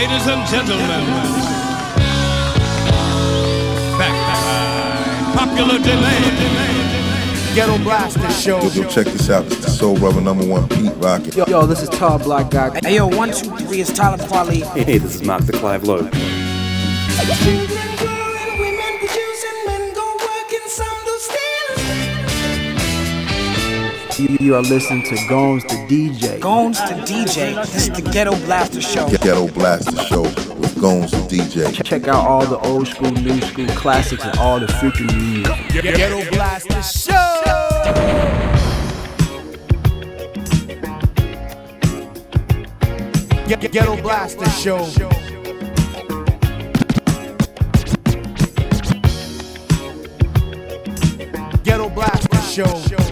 ladies and gentlemen, back by popular demand. Ghetto Blaster Show. Yo, check this out. It's the Soul Brother number one, Pete Rocket. Yo, yo, this is Tall Black Guy. Hey, yo, one, two, three is Talib Kweli. Hey, hey, this is Mark de Clive-Lowe. You, you are listening to Gomes the DJ. Gomes the DJ. This is the Ghetto Blaster Show. Ghetto Blaster Show with Gomes the DJ. Check out all the old school, new school classics, and all the future music. Ghetto Blaster Show. Ghetto Blaster Show. Ghetto Blaster Show.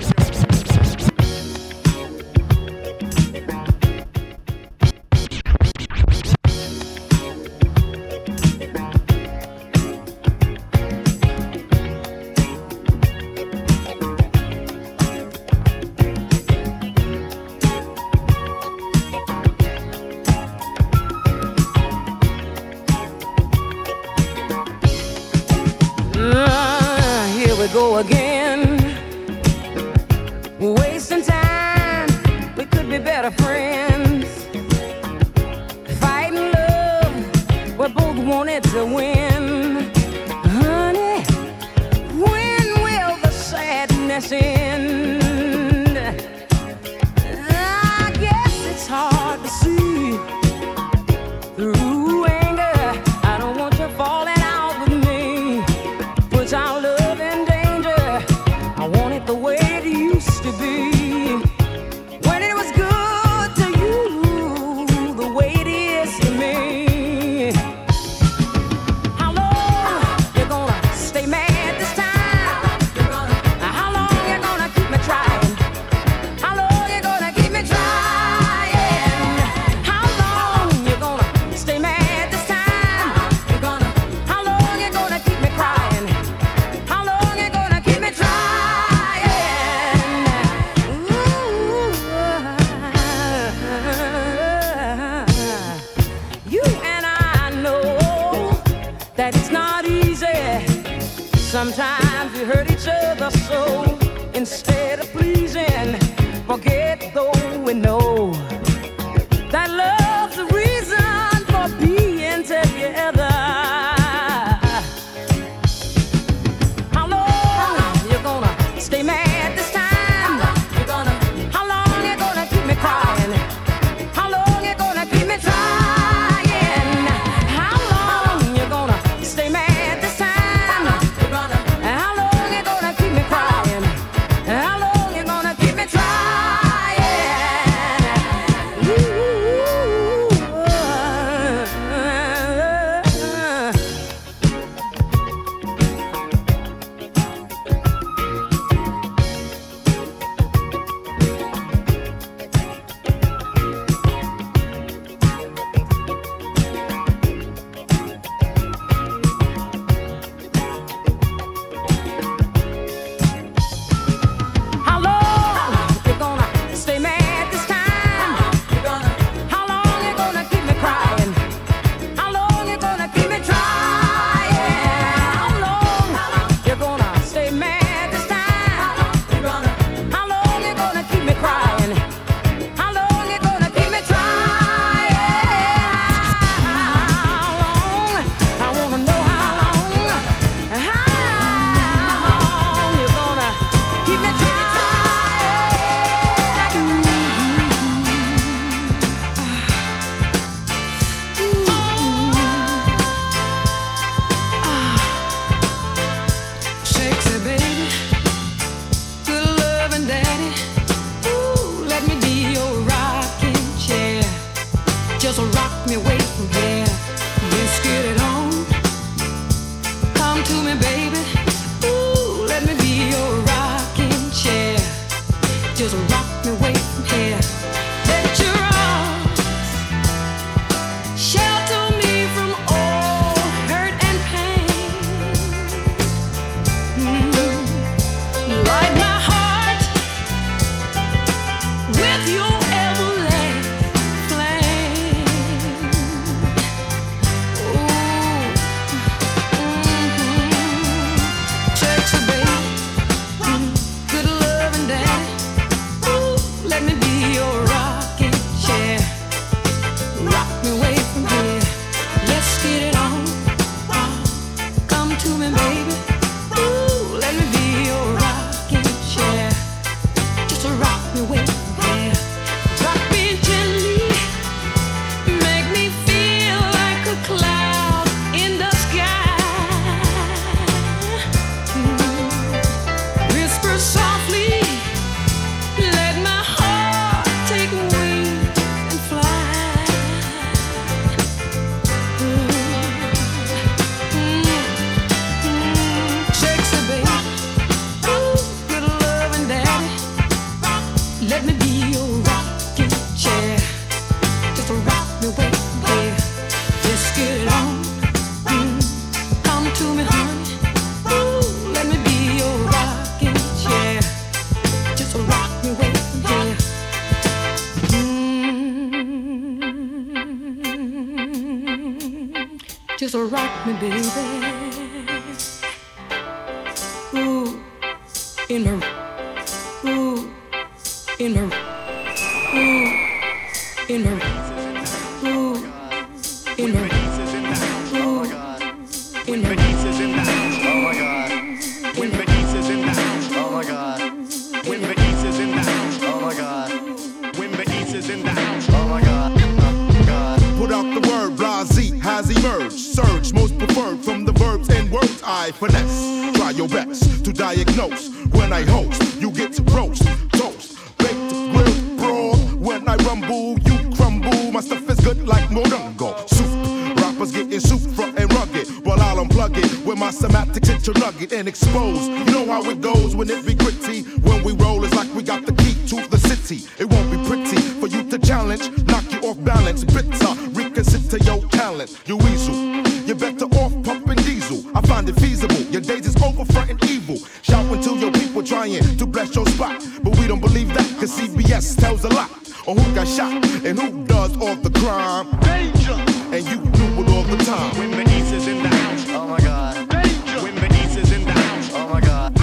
And who the crime. Danger! And you knew it all the time. When the East is in the house. Oh my god. Danger! When the East is in the house. Oh my god.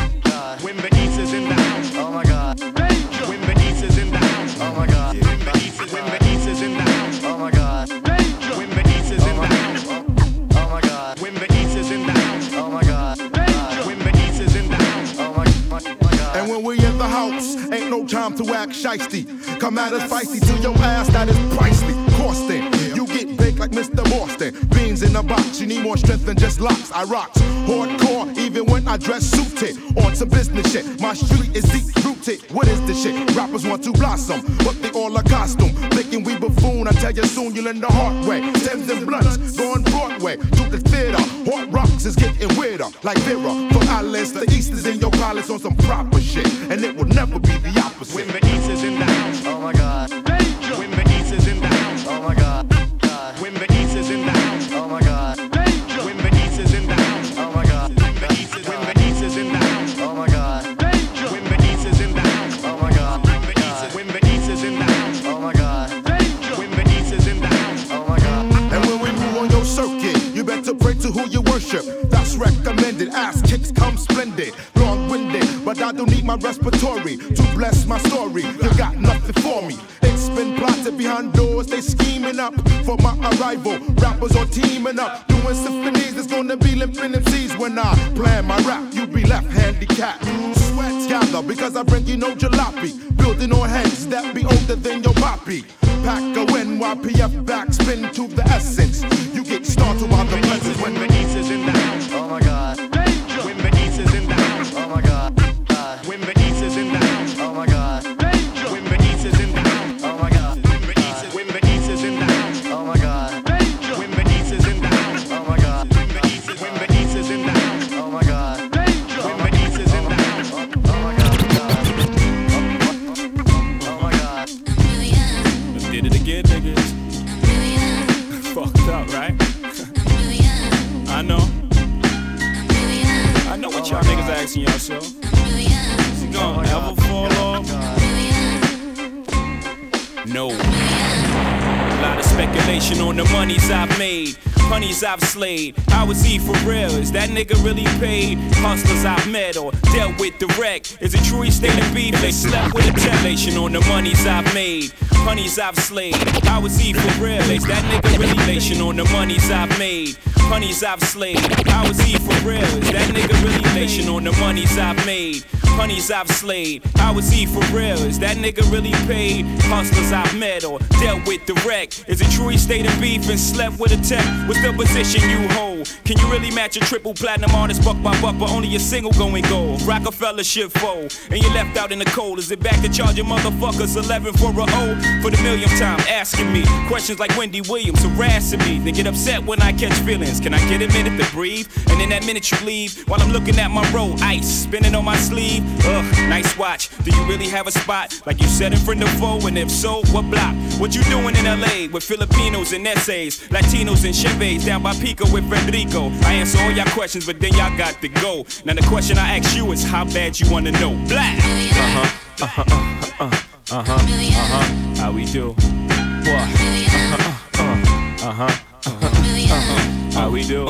When the East is in the house. Oh my god. Danger! When the East is in the house. Oh my god. When the East is, when the East is in the house. Oh my god. Danger! When the East is in oh the house. Oh my god. When the East is in the house. Oh my god. Danger! When the East is in the house. Oh my, my, my god. And when we in the house, ain't no time to act shisty. Come at us feisty to your ass, that is pricey. Costing. You get baked like Mr. Boston. Beans in a box, you need more strength than just locks. I rocks hardcore, even when I dress suited. On some business shit, my street is deep rooted. What is this shit? Rappers want to blossom, but they all a costume. Thinking we buffoon, I tell you soon you'll learn the hard way. Thames and blunts, going Broadway to the theater. Hot rocks is getting weirder, like Vera. For Alice, the East is in your palace on some proper shit, and it will never be the opposite. When the East is in don't need my respiratory to bless my story. You got nothing for me. It's been plotted behind doors, they scheming up for my arrival. Rappers are teaming up, doing symphonies. It's gonna be limping MCs when I plan my rap. You be left handicapped. Sweat gather because I bring you no jalopy. Building on heads that be older than your poppy. Pack a NYPF backspin to the essence. They slept with a temptation on the monies I've made. Honeys I've slayed. How is he for real? Is that nigga really nation on the monies I've made? Honeys I've slayed. How is he for real? Is that nigga really nation on the monies I've made? Honeys I've slayed. How is he for real? Is that nigga really paid? Hustlers I've met or dealt with direct. Is it true he stayed in beef and slept with a tech? What's the position you hold? Can you really match a triple platinum artist buck by buck, but only a single going gold? Rockefeller shit fold, and you're left out in the cold. Is it back to charging motherfuckers 11 for a O? For the millionth time, asking me questions like Wendy Williams harassing me. They get upset when I catch feelings. Can I get a minute to breathe? And in that minute you leave, while I'm looking at my roll, ice spinning on my sleeve. Ugh, nice watch. Do you really have a spot? Like you said in front of foe, and if so, what block? What you doing in LA with Filipinos and essays, Latinos and Chevys down by Pico with Federico? I answer all y'all questions, but then y'all got to go. Now the question I ask you is how bad you wanna know. Black. Uh huh. Uh huh. Uh huh. Uh huh. Uh huh. How we do? What? Uh huh. Uh huh. Uh huh. How we do?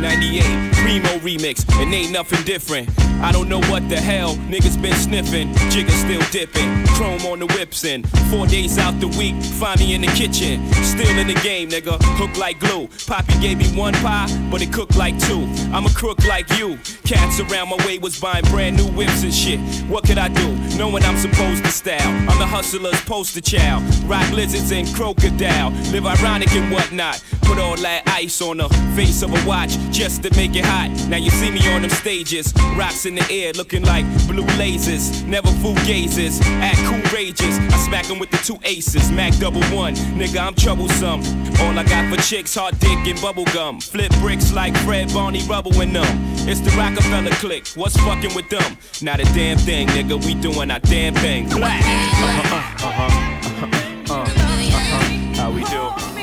98 Primo remix, and ain't nothing different. I don't know what the hell niggas been sniffing. Jigga still dipping, chrome on the whips and four days out the week. Find me in the kitchen, still in the game, nigga. Hook like glue. Poppy gave me one pie, but it cooked like two. I'm a crook like you. Cats around my way was buying brand new whips and shit. What could I do? Knowing I'm supposed to style. I'm the hustler's poster child. Rock lizards and crocodile. Live ironic and whatnot. Put all that ice on the face of a watch just to make it hot. Now you see me on them stages, rocks in the air looking like blue lasers. Never fool gazes, act cool rages. I smack 'em with the two aces, Mac double one. Nigga, I'm troublesome. All I got for chicks, hard dick and bubble gum. Flip bricks like Fred Barney Rubble and them. It's the Rockefeller clique. What's fucking with them? Not a damn thing, nigga. We doing our damn thing. Black. Uh-huh, uh-huh, uh-huh, uh-huh, uh-huh. How we do?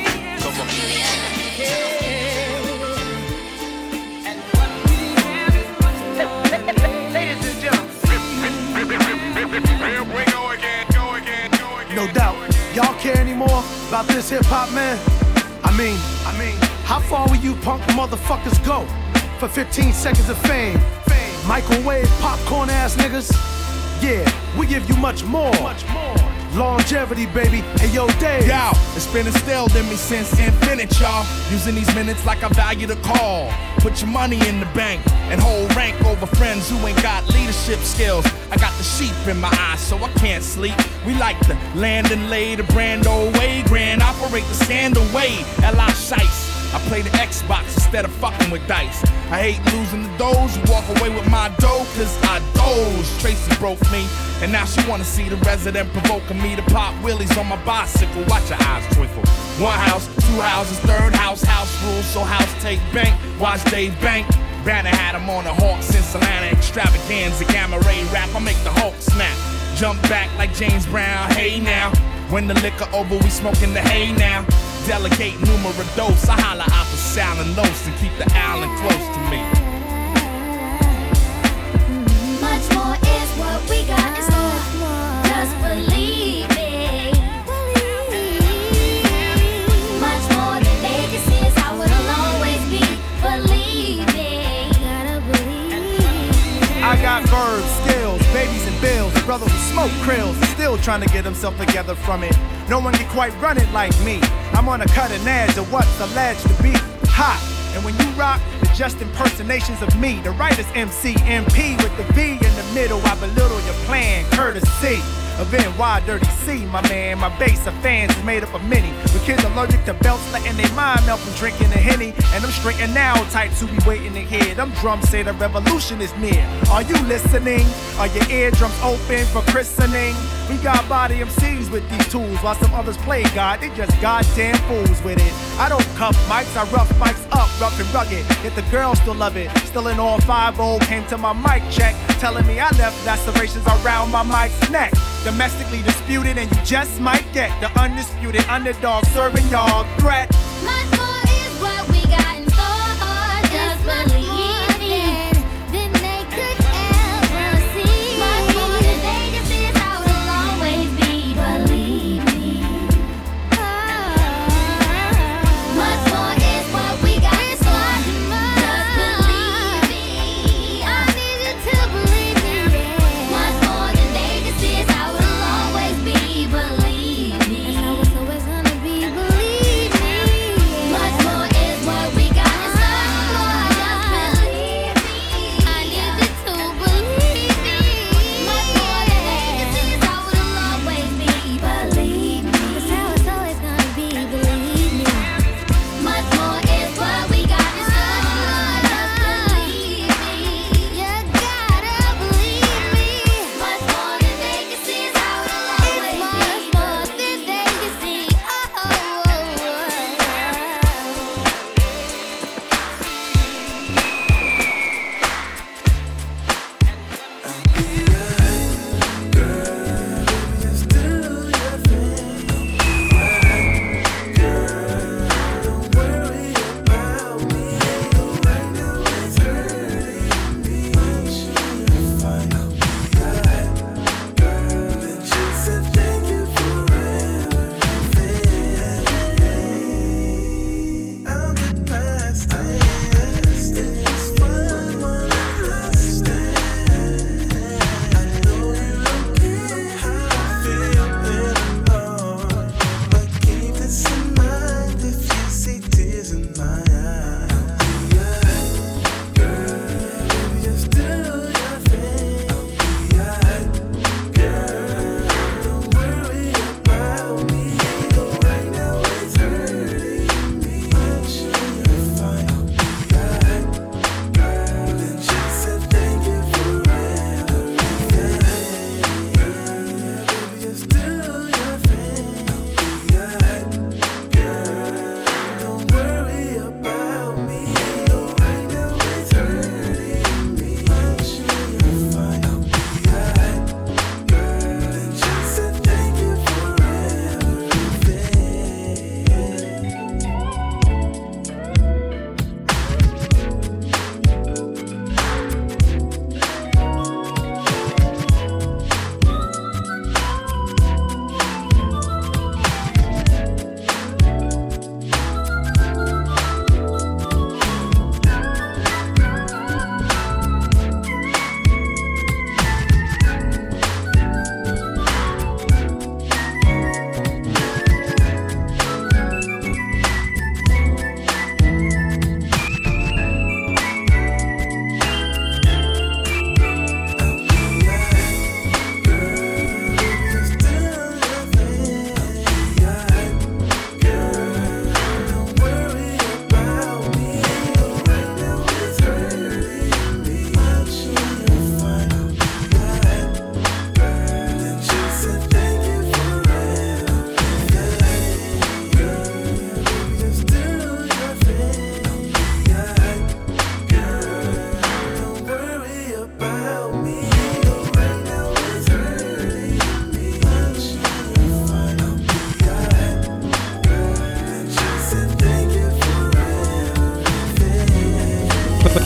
No doubt. Y'all care anymore about this hip hop, man? I mean, I mean, how far will you punk motherfuckers go for 15 seconds of fame? Microwave popcorn ass niggas? Yeah, we give you much more. Much more. Longevity, baby. Hey, yo, Dave. Yo, it's been instilled in me since infinite, y'all. Using these minutes like I value the call. Put your money in the bank and hold rank over friends who ain't got leadership skills. I got the sheep in my eyes, so I can't sleep. We like to land and lay the brand old way, grand operate the scandal way. L.I. Shice. I play the Xbox instead of fucking with dice. I hate losing the doors, walk away with my dough, cause I Tracy broke me, and now she wanna see the resident provoking me to pop willies on my bicycle. Watch your eyes twinkle. One house, two houses, third house, house rules, so house take bank. Watch Dave Bank. Banner had him on Hawks in Solana extravaganza, gamma ray rap. I make the Hulk snap. Jump back like James Brown, hey now. When the liquor over, we smoking the hay now. Delegate numero dos, I holla out the sound and los and keep the island close to me. Trying to get himself together from it. No one can quite run it like me. I'm on a cutting edge of what's alleged to be hot. And when you rock, just impersonations of me, the writer's MC, MP with the V in the middle, I belittle your plan, courtesy of NY Dirty C, my man. My base of fans is made up of many. With kids allergic to belts, letting their mind melt from drinking the Henny. And I'm straight and now types who be waiting to hear. Them drums say the revolution is near. Are you listening? Are your eardrums open for christening? We got body MCs with these tools, while some others play God. They just goddamn fools with it. I don't cuff mics, I rough mics up, rough and rugged. Yet the girls still love it. Still in all 5 old came to my mic check, telling me I left lacerations around my mic's neck. Domestically disputed, and you just might get the undisputed underdog serving y'all threat. Much more is what we got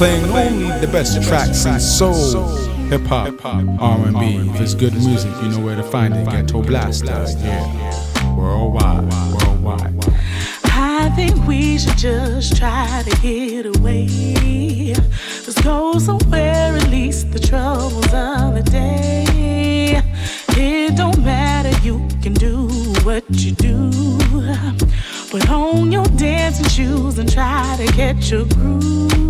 playing only the best tracks in soul, hip hop, R&B. If it's good music, you know where to find it. Ghetto Blaster, yeah. Worldwide, worldwide. I think we should just try to get away. Let's go somewhere, at least the troubles of the day. It don't matter, you can do what you do. Put on your dancing shoes and try to catch a groove.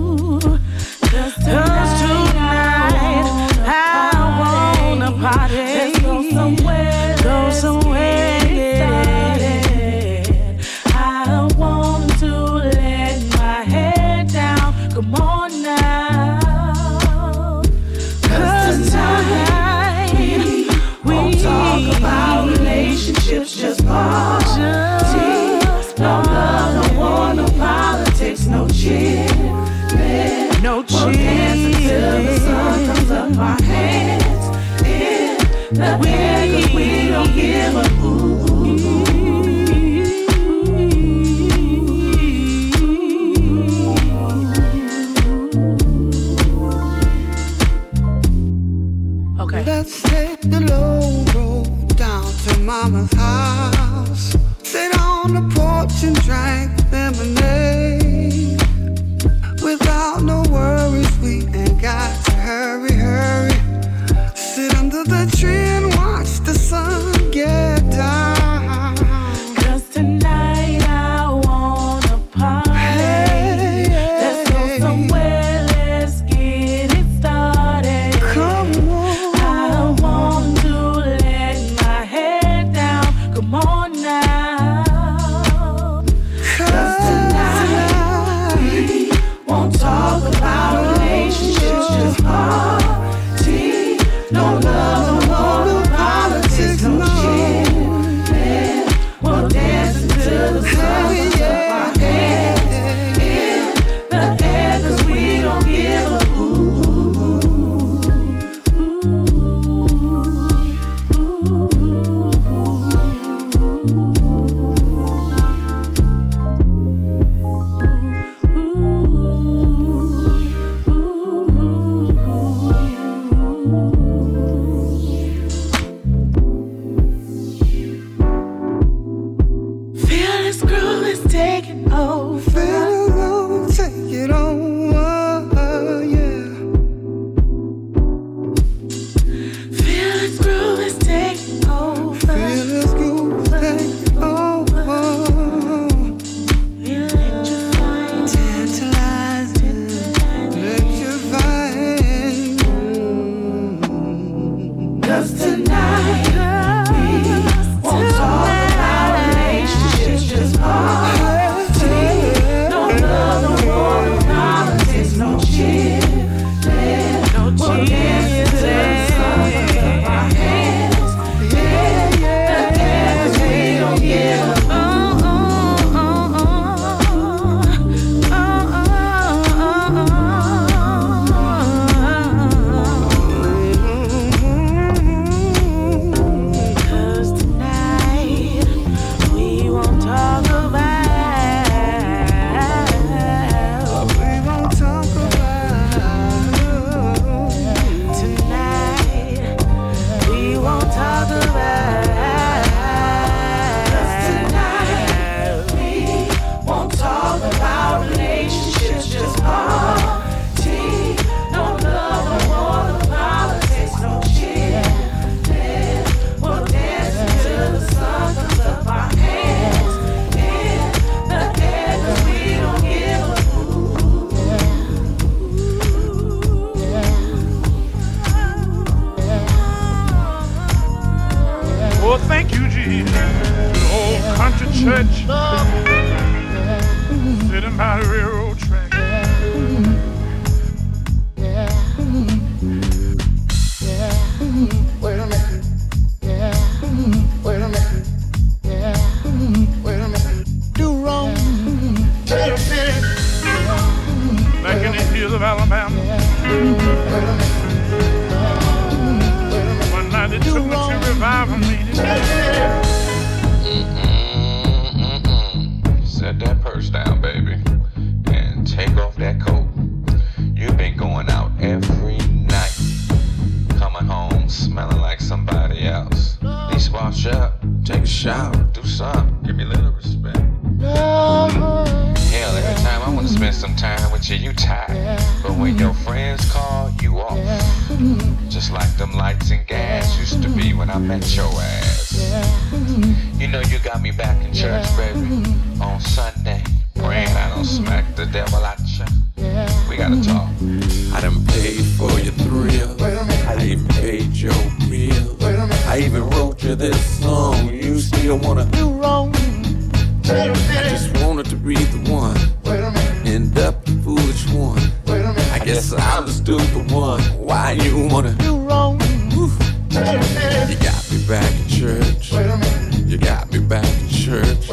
You got me back in church. You got me back in church.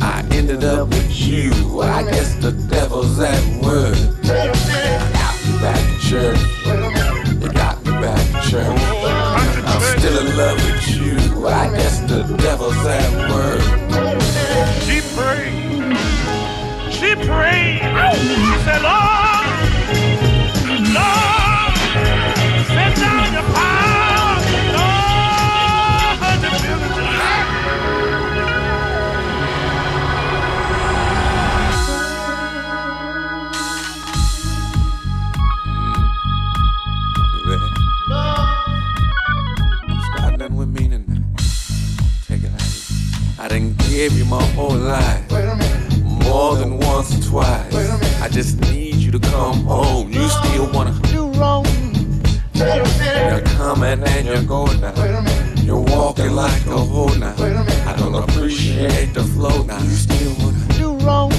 I ended up with you. I guess the devil's at work. I got me back in church. You got me back in church. I'm still in love with you. I guess the devil's at work. She prayed. She prayed. She said, Lord, gave you my whole life. More than once or twice. I just need you to come home. You still wanna do wrong. You're coming and you're going now. You're walking like a hoe now. I don't appreciate the flow now. You still wanna do wrong.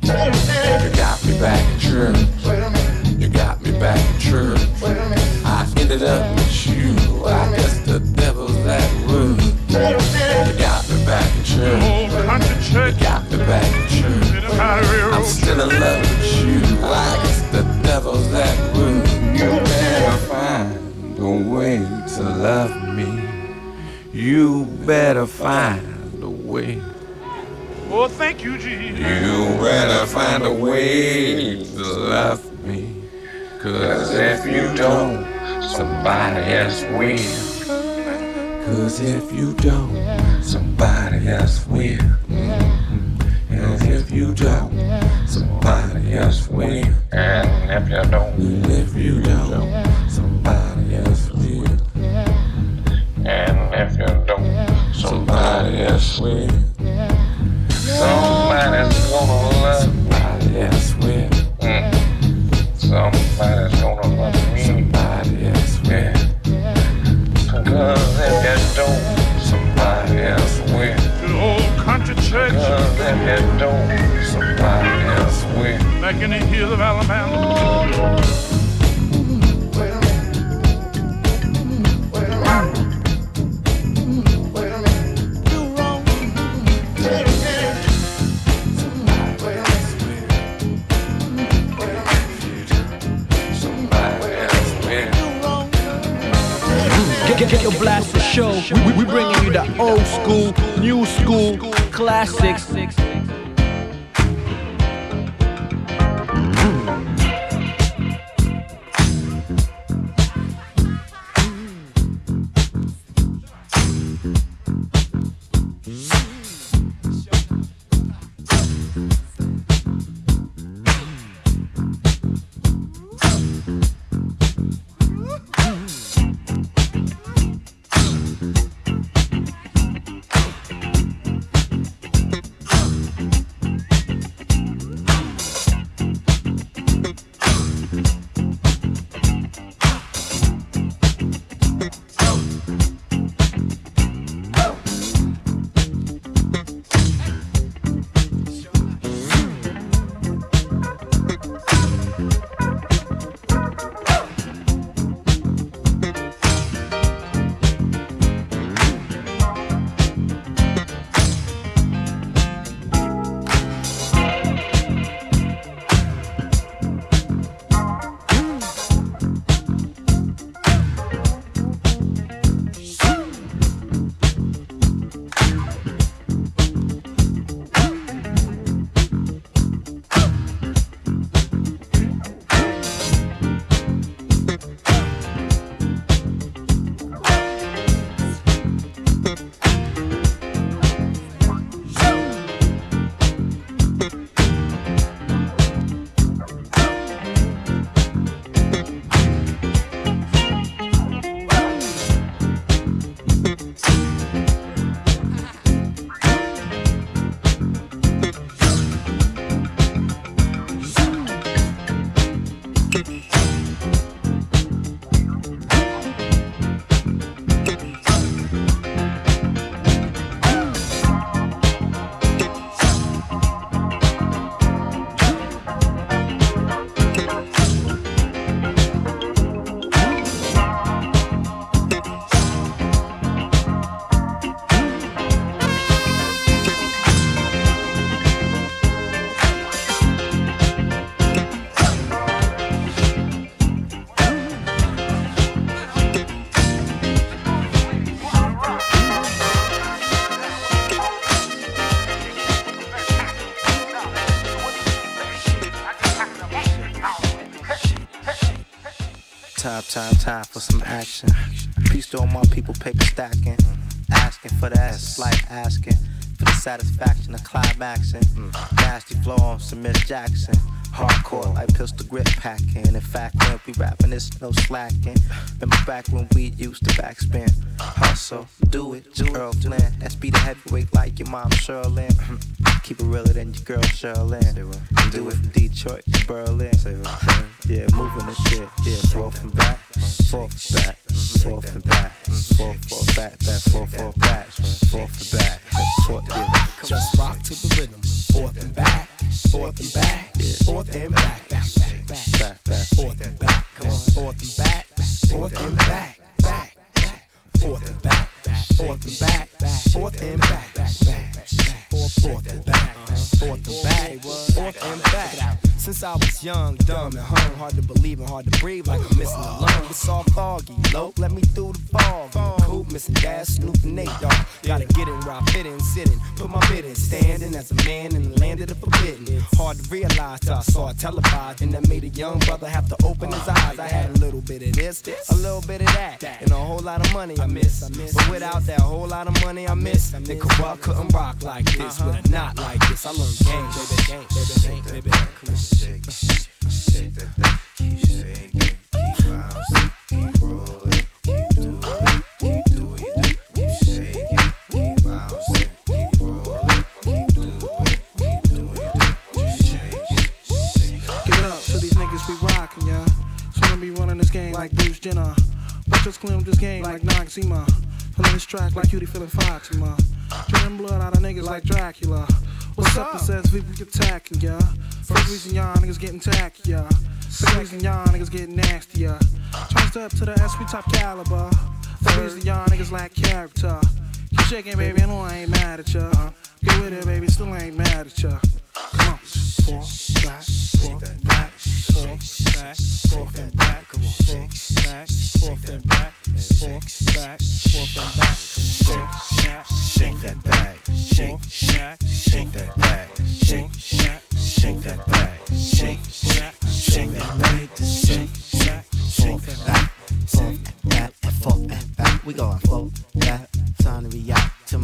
You got me back in church. You got me back in church. I ended up I'm still love you. I guess the devil's at work. You better find a way to love me. You better find a way. Oh, thank you, Jesus. You better find a way to love me. Cause if you don't, somebody else will. Cause if you don't, somebody else will. And if you don't, else will. And if you don't, And if you don't, somebody else will. and if you don't, Somebody else will. Time, time, for some action. Peace to all my people, paper stacking. Asking for the S, like asking for the satisfaction of climaxing. Nasty flow on some Miss Jackson. Hardcore like pistol grip packing. In fact, when we rapping, it's no slacking. Remember back when we used to backspin. Hustle, do it, do Errol Flynn. SP the heavyweight like your mom Sherlyn. Keep it realer than your girl Sherlyn. Do it from Detroit to Berlin. Yeah, moving the shit. Yeah, forth and back, forth and back, forth and back, forth, forth, back, back, forth, forth, back, forth and back, forth, yeah. Just rock to the rhythm. Forth and back, forth and back, forth and back, forth and back. Forth and back, forth and back, back, back, forth and back, forth and back, forth and back, back, back, back, back, and back. Since I was young, dumb, and hung, hard to believe and hard to breathe, like I'm missing a lung. It's all foggy, low, let me through the fog. Coop, missing gas, Snoop and Nate Dogg. Gotta get in where I fit in, sitting, put my bid in, standing as a man in the land of the forbidden. Hard to realize till I saw it televised, and that made a young brother have to open his eyes. I had a little bit of this, a little bit of that, and a whole lot of money I miss. But without that whole lot of money I miss, then Kurupt couldn't rock like this Uh-huh. with a knot like this. I learned game, baby, game, baby, game, baby. Come on. Shake, shake that thing, keep shaking, keep bouncing, keep rolling, keep doing it, keep doing it, keep shaking, keep bouncing, keep rolling, keep doing it, keep doing it, just shake it, Give it up to these niggas we rockin', yeah. Someone be running this game like Bruce Jenner. Us clean this game like Noxzema. Pulling this track like Cutie feeling Fatima. Draining blood out of niggas like Dracula. What's up? It says we attacking, yeah. First reason y'all niggas getting tacky, yeah. Second reason y'all niggas getting nasty, yeah. Trying to step to the SP top caliber. Third reason y'all niggas lack character. Keep shaking, baby, I know I ain't mad at ya. Get with it, baby, still ain't mad at ya. We going forth, back, time to react.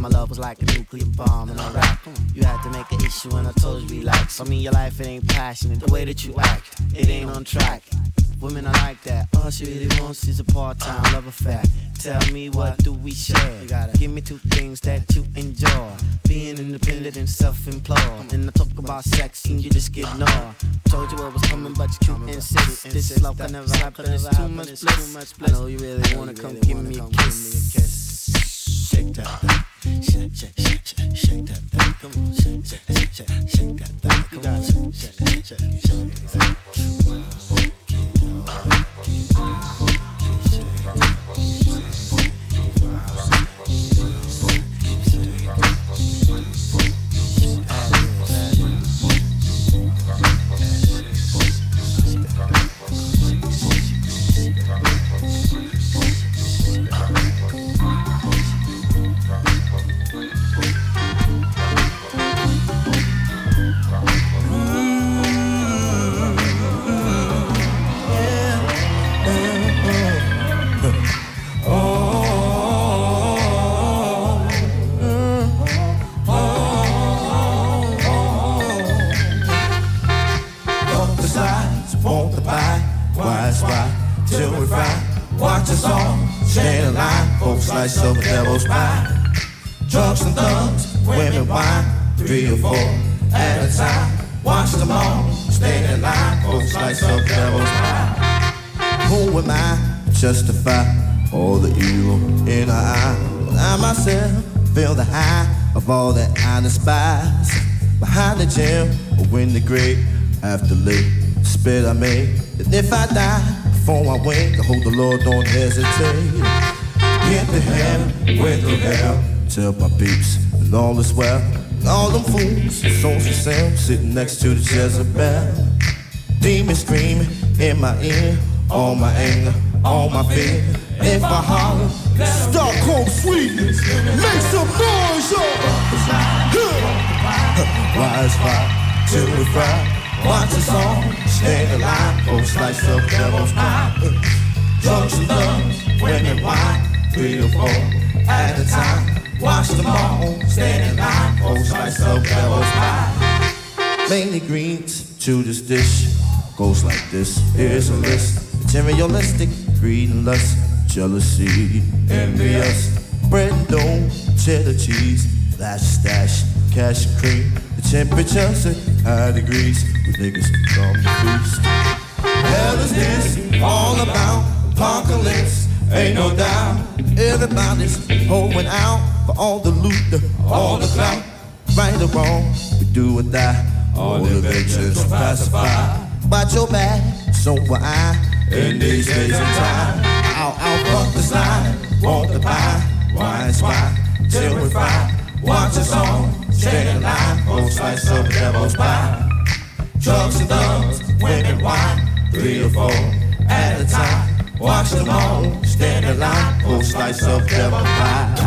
My love was like a nuclear bomb and I rap. You had to make an issue and I told you relax. I mean your life it ain't passionate. The way that you act, it ain't on track. Women are like that. All she really wants is a part-time love affair. Tell me what do we share? You gotta give me two things that you enjoy. Being independent and self-employed. And I talk about sex and you just get ignored. Told you it was coming, but you couldn't insist. This is love can never happen. It's too much bliss. I know you really wanna come give me a kiss. Shake that thing. Shake, shake, shake, shake, shake that thing. Come on, shake, shake, shake, shake, shake that thing. Come on, shake, shake, shake, shake, shake. Walk till we fry. Watch us all, stand in line, folks of a devil's pie. Drugs and thugs, women wine, three or four at a time. Watch them all, stand in line, folks slice of devil's pie. Who am I to justify all the evil in our eye? Well, I myself feel the high of all that I despise. Behind the gym, or win the great after late spit I made. And if I die before I wake, I hope the Lord don't hesitate. Get to heaven, went through hell. Tell my peeps, and all is well. And all them fools, souls for sale, sitting next to the Jezebel. Demons screaming in my ear, all my anger, all my fear. If I holler, Stockholm, Sweden, make some noise, y'all. Wise fire, till we fry. Watch us all, stay alive, oh slice of devil's pie. Drugs and love, women, wine, three or four at a time. Watch them all stand in line slice of devil's pie. Mainly greens to this dish goes like this. Here's a list: materialistic, greed and lust, jealousy, envious, bread dough, cheddar cheese, flash stash, cash cream. The temperature's at high degrees with niggas from the feast. Hell is this all about apocalypse? Ain't no doubt. Everybody's holding out for all the loot, the- all the clout. Right or wrong, we do or die. All the vengeance pacify. Watch your back, so will I. In these days and time, I'll out fuck slice of devil's pie. Drugs and doves, women, wine, three or four at a time. Watch them all stand in line a slice of devil pie.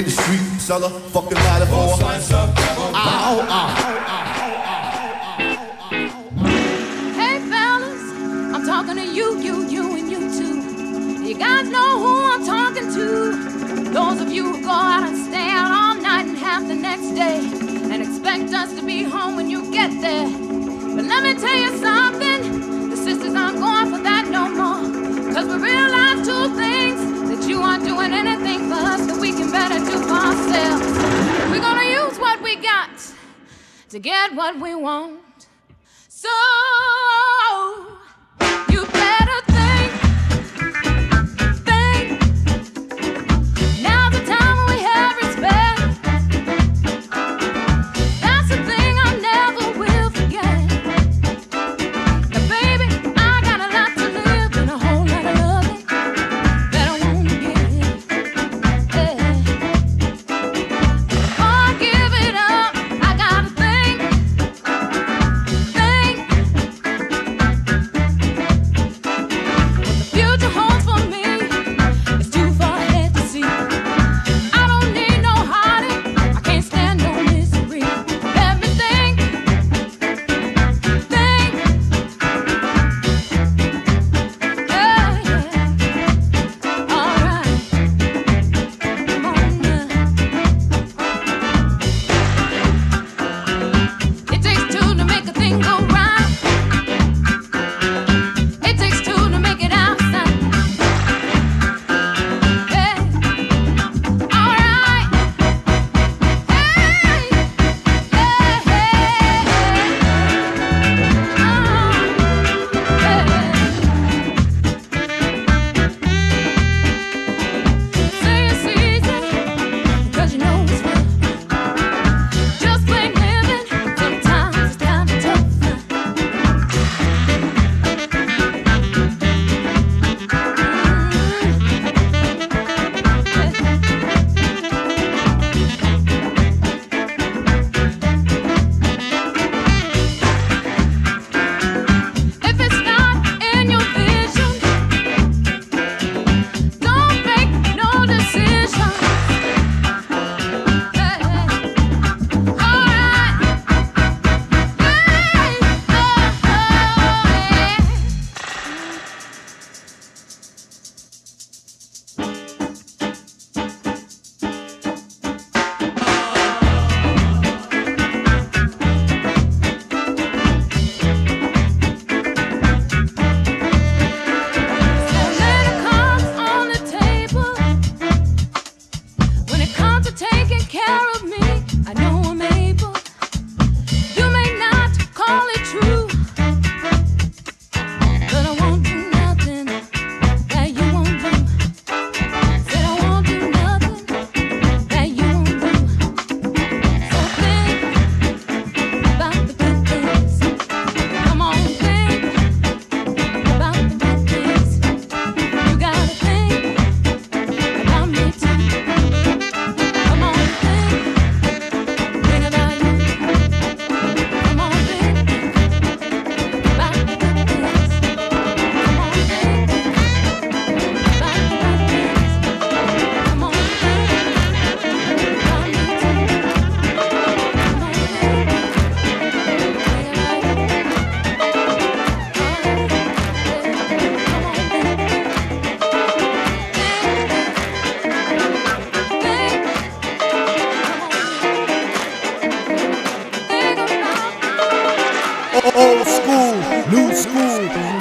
In the street sell a fucking lot of more. Ow, ow. Hey fellas, I'm talking to you, you, you, and you too. You guys know who I'm talking to. Those of you who go out and stay out all night and half the next day and expect us to be home when you get there. But let me tell you something, the sisters aren't going for that no more. Cause we realize two things that you aren't doing anything ourselves. We're gonna use what we got to get what we want. So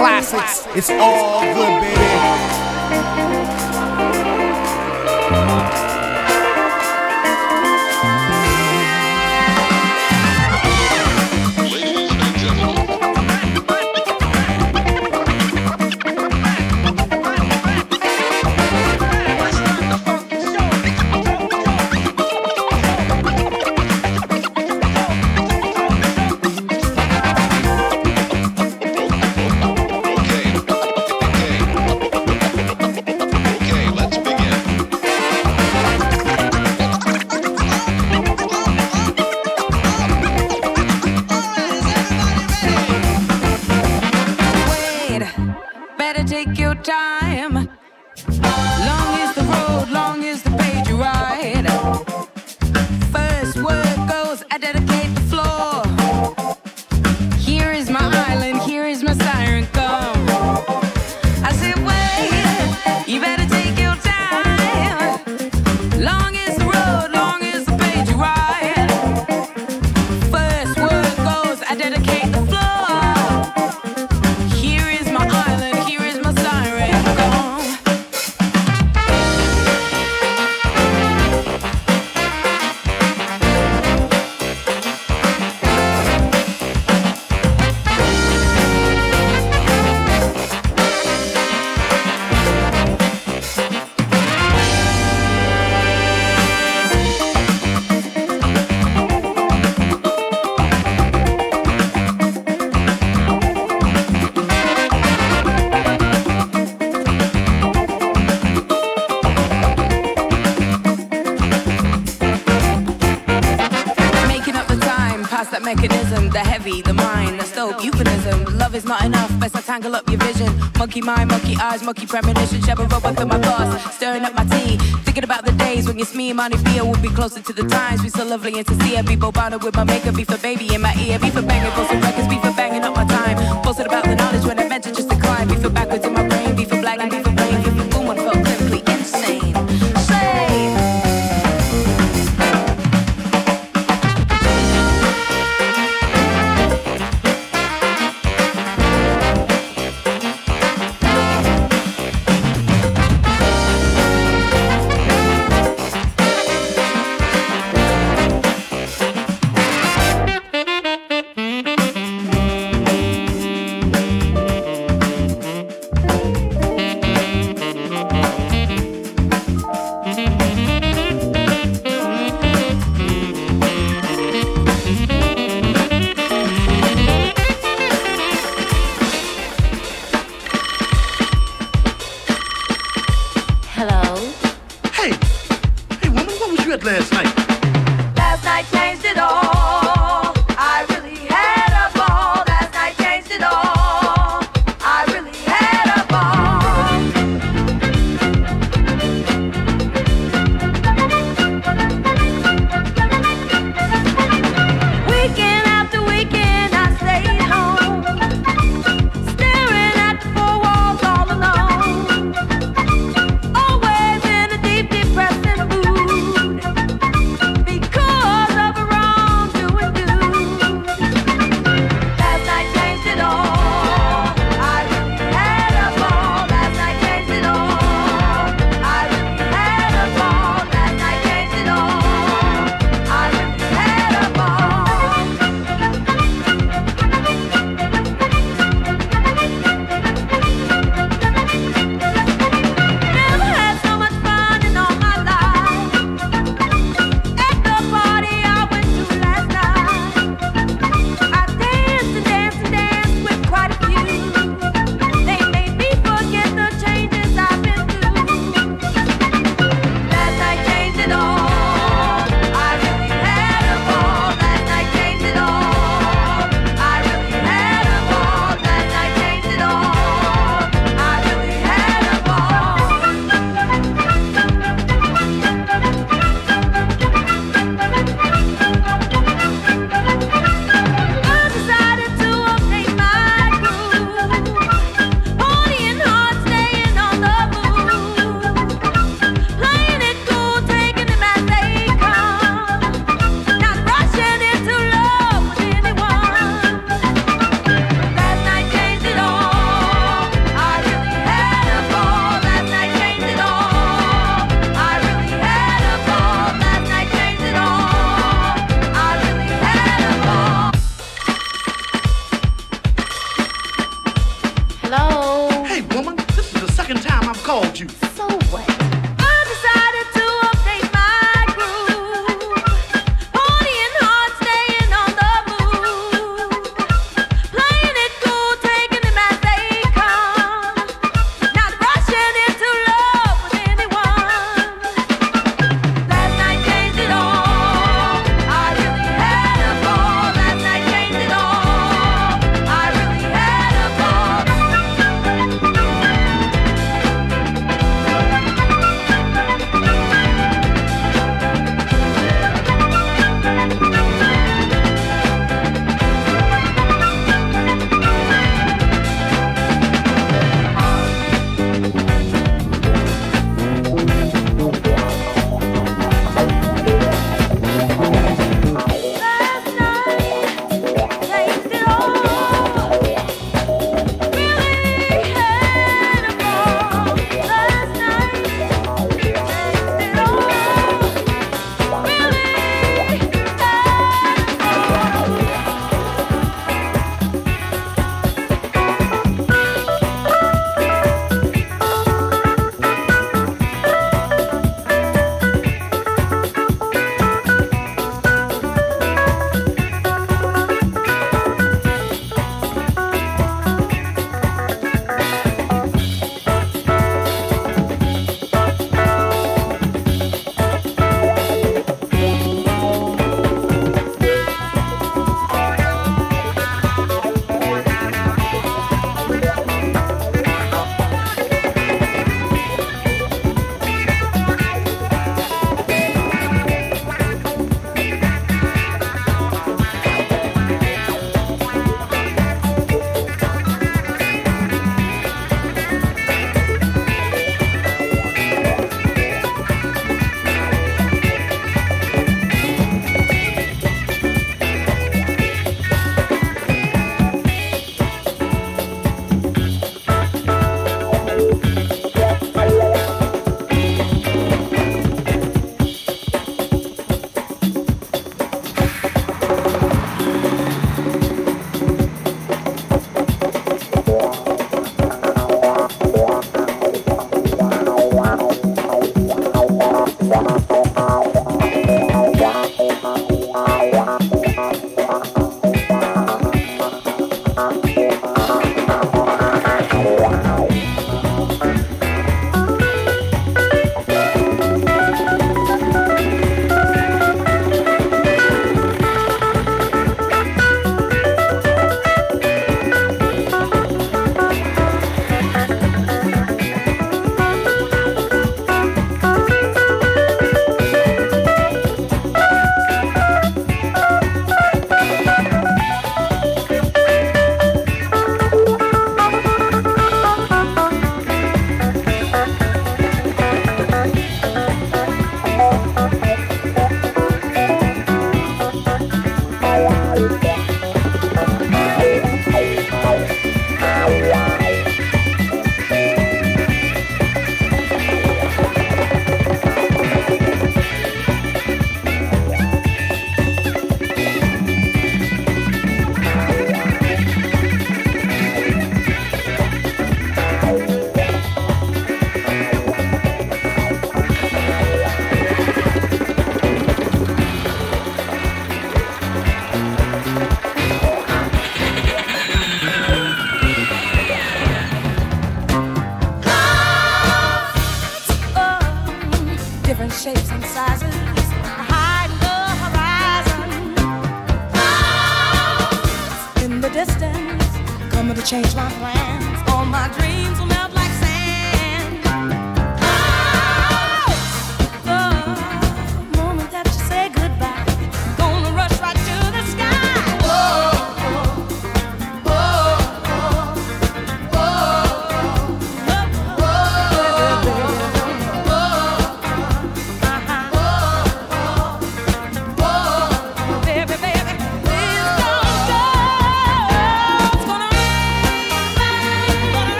classics. It's all good, baby. Tangle up your vision. Monkey mind, monkey eyes, monkey premonition, shabba rubber through my thoughts, stirring up my tea. Thinking about the days when you me and Beer would be closer to the times. We so lovely and sincere. Be Bobana with my makeup, be for baby in my ear, be for banging, posting records, be for banging up my time. Posted about the knowledge when I meant to just decline. Be for backwards in my brain, be for black be